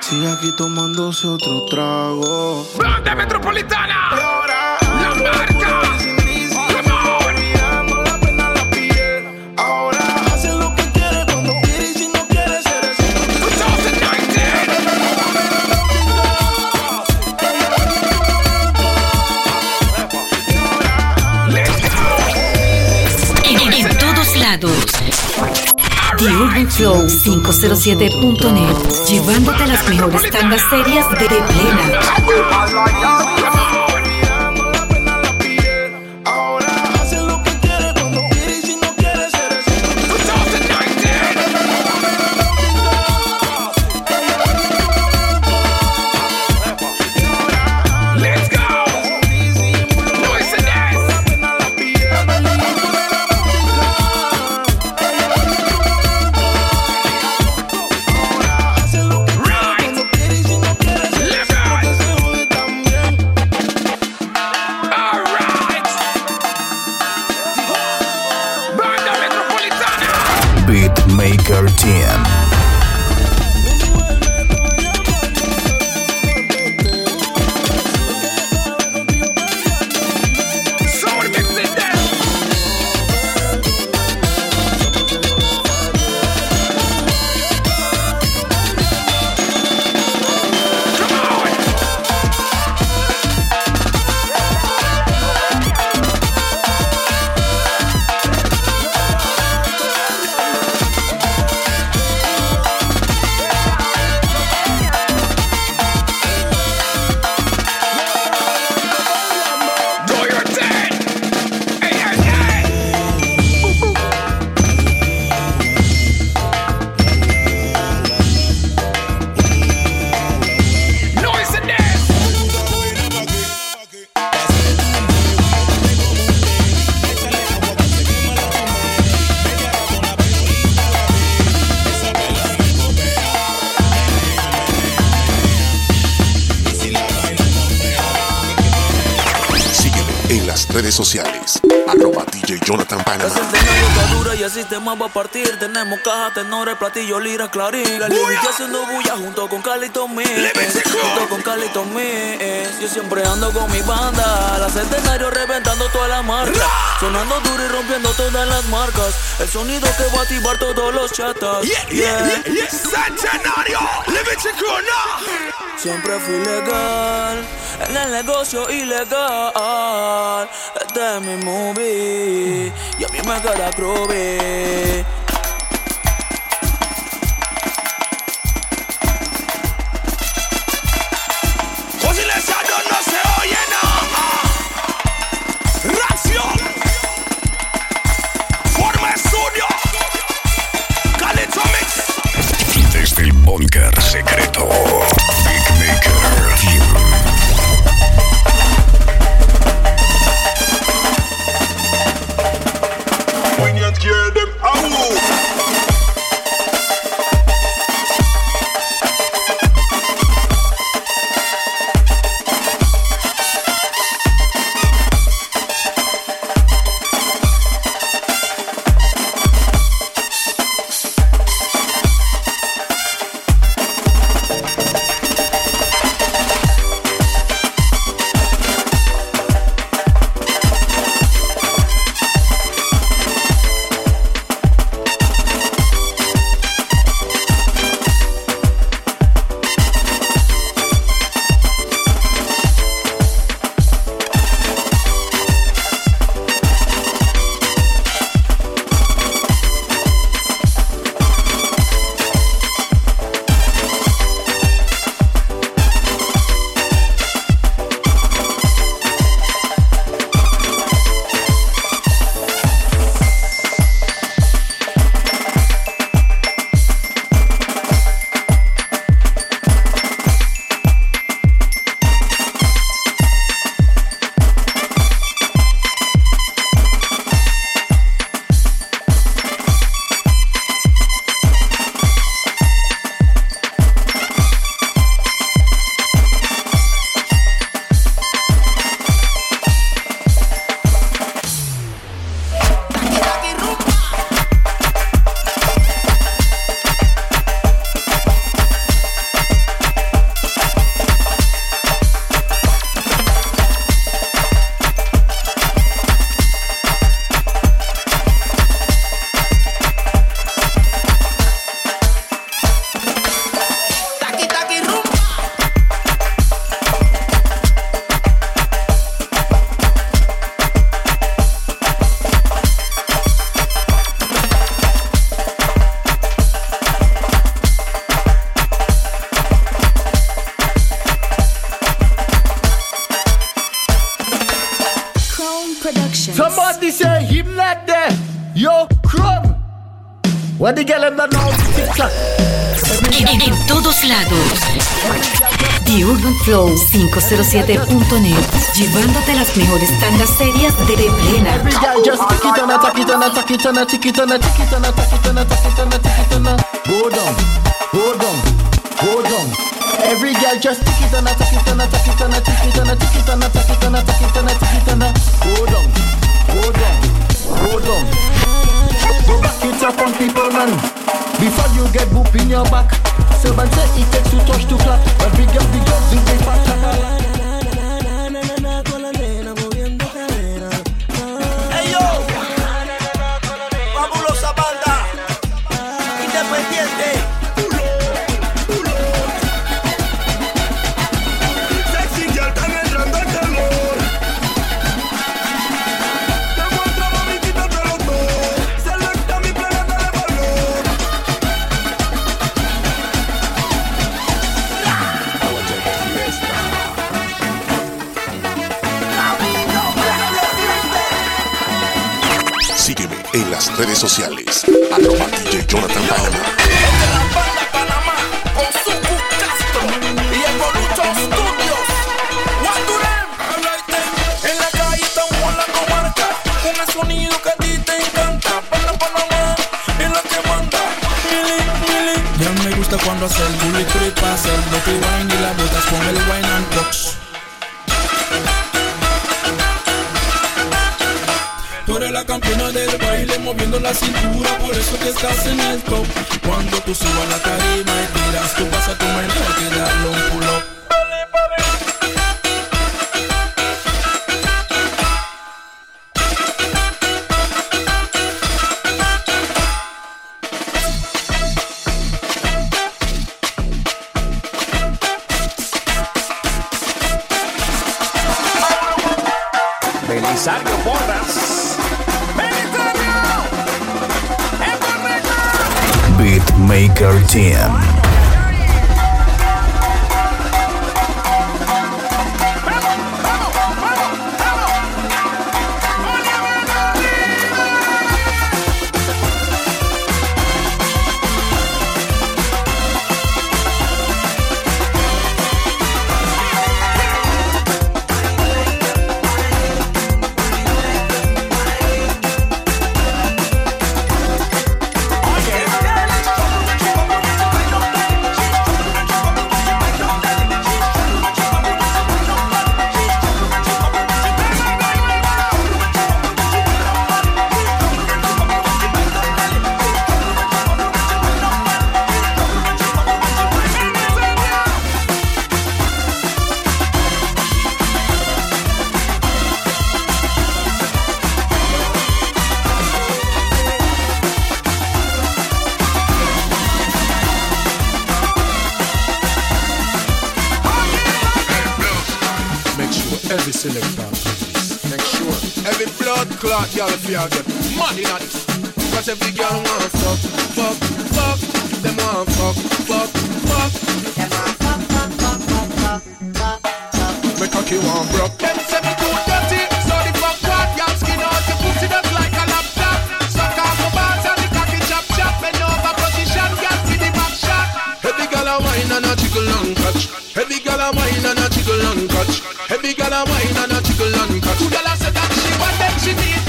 Sigue aquí tomándose otro trago. Banda Metropolitana. La marca. La la. Ahora hace lo que quiere cuando quiere y si no quiere ser así. 2019. Let's go. En, en todos lados. The Urban Flow 507.net, llevándote las mejores tandas serias de plena. Beatmaker Team. Redes sociales. Arroba DJ Jonathan Panamá. Dura y el sistema va a partir. Tenemos caja, tenores, platillo, lira, clarín. La Levity haciendo bulla junto con Calito Mix. Junto con Calito Mix. Yo siempre ando con mi banda. Al escenario reventando todas las marcas. Sonando duro y rompiendo todas las marcas. El sonido que va a activar todos los chatas. Yeah. Centenario. Siempre fui legal en el negocio ilegal. Este es mi movie. Y a mí me queda groovy. Con silenciado Him not there. Yo. What the girl now? TikTok. En, en todos lados. The Urban Flow 507.net. Llevándote las mejores tandas serias de plena. Every girl just tick it and a tack it and a tack it and a tick it and a tick it and a tack it and a tack it and a tick it and a go down, go down, go down. Every girl just tick it and a tack it and a tack it and a tick it and a tick it and a tack it and a tack it and a tick it and a go down, go down, go down. Go back it up on people man. Before you get boop in your back. Servant say it takes two touch to clap. Every girl big up, big big fat redes sociales. Arroba DJ Jonathan banda Panamá con su Custom y el Bolucho Studios. En la calle estamos en la comarca con el sonido que a ti te encanta. Banda Panamá es la que manda. Mili, mili. Ya me gusta cuando hace el bully creep, hace el y la botas con el wine and box. Campeona del baile moviendo la cintura, por eso que estás en el top. Cuando tú subas la tarima y tiras, tú vas a tu Beatmaker Team. Make sure every blood clot girl if you get money on this. Cause every girl want fuck, fuck, fuck. Them want fuck, fuck, fuck. Make cocky want broke. Them say me too dirty, so the fuck what? Y'all skin out the pussy just like a laptop. Suck off the bars and the cocky chop chop. Bend over position, girl see the back shot. Every girl a wine and a jiggle and catch. Every girl a wine and a jiggle and catch. Every girl a wine and a jiggle and catch. Girl a say that she want them, she need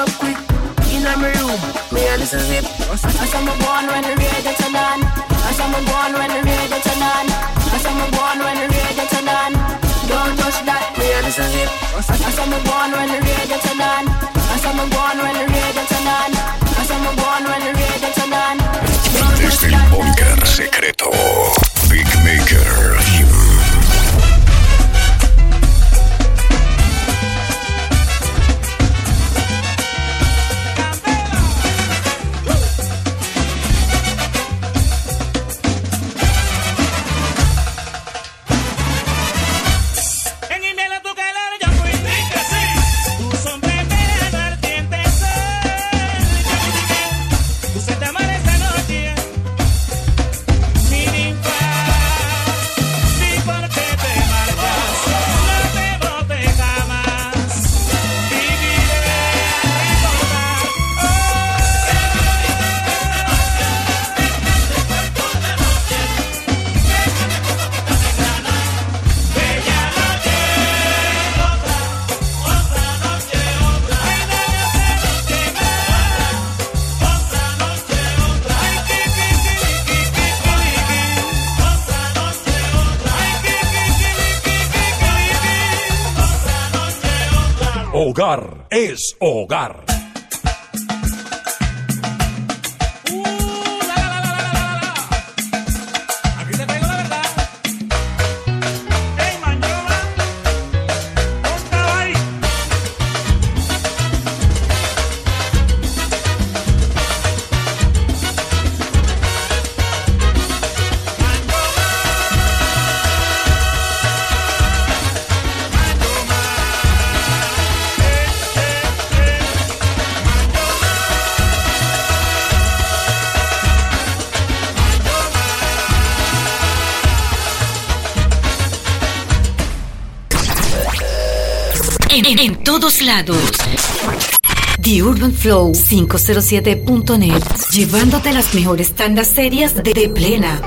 up quick. In my room, me a listen zip. I saw me born when the radio turn on. I saw me born when the radio turn on. I saw me born when the radio turn on. Don't touch that, me a listen zip. I saw me born when the radio turn on. I saw me born when the radio turn on. I saw me born when the radio turn on. Desde el búnker secreto. hogar es hogar. en, todos lados. The Urban Flow 507.net, llevándote las mejores tandas serias de, de plena.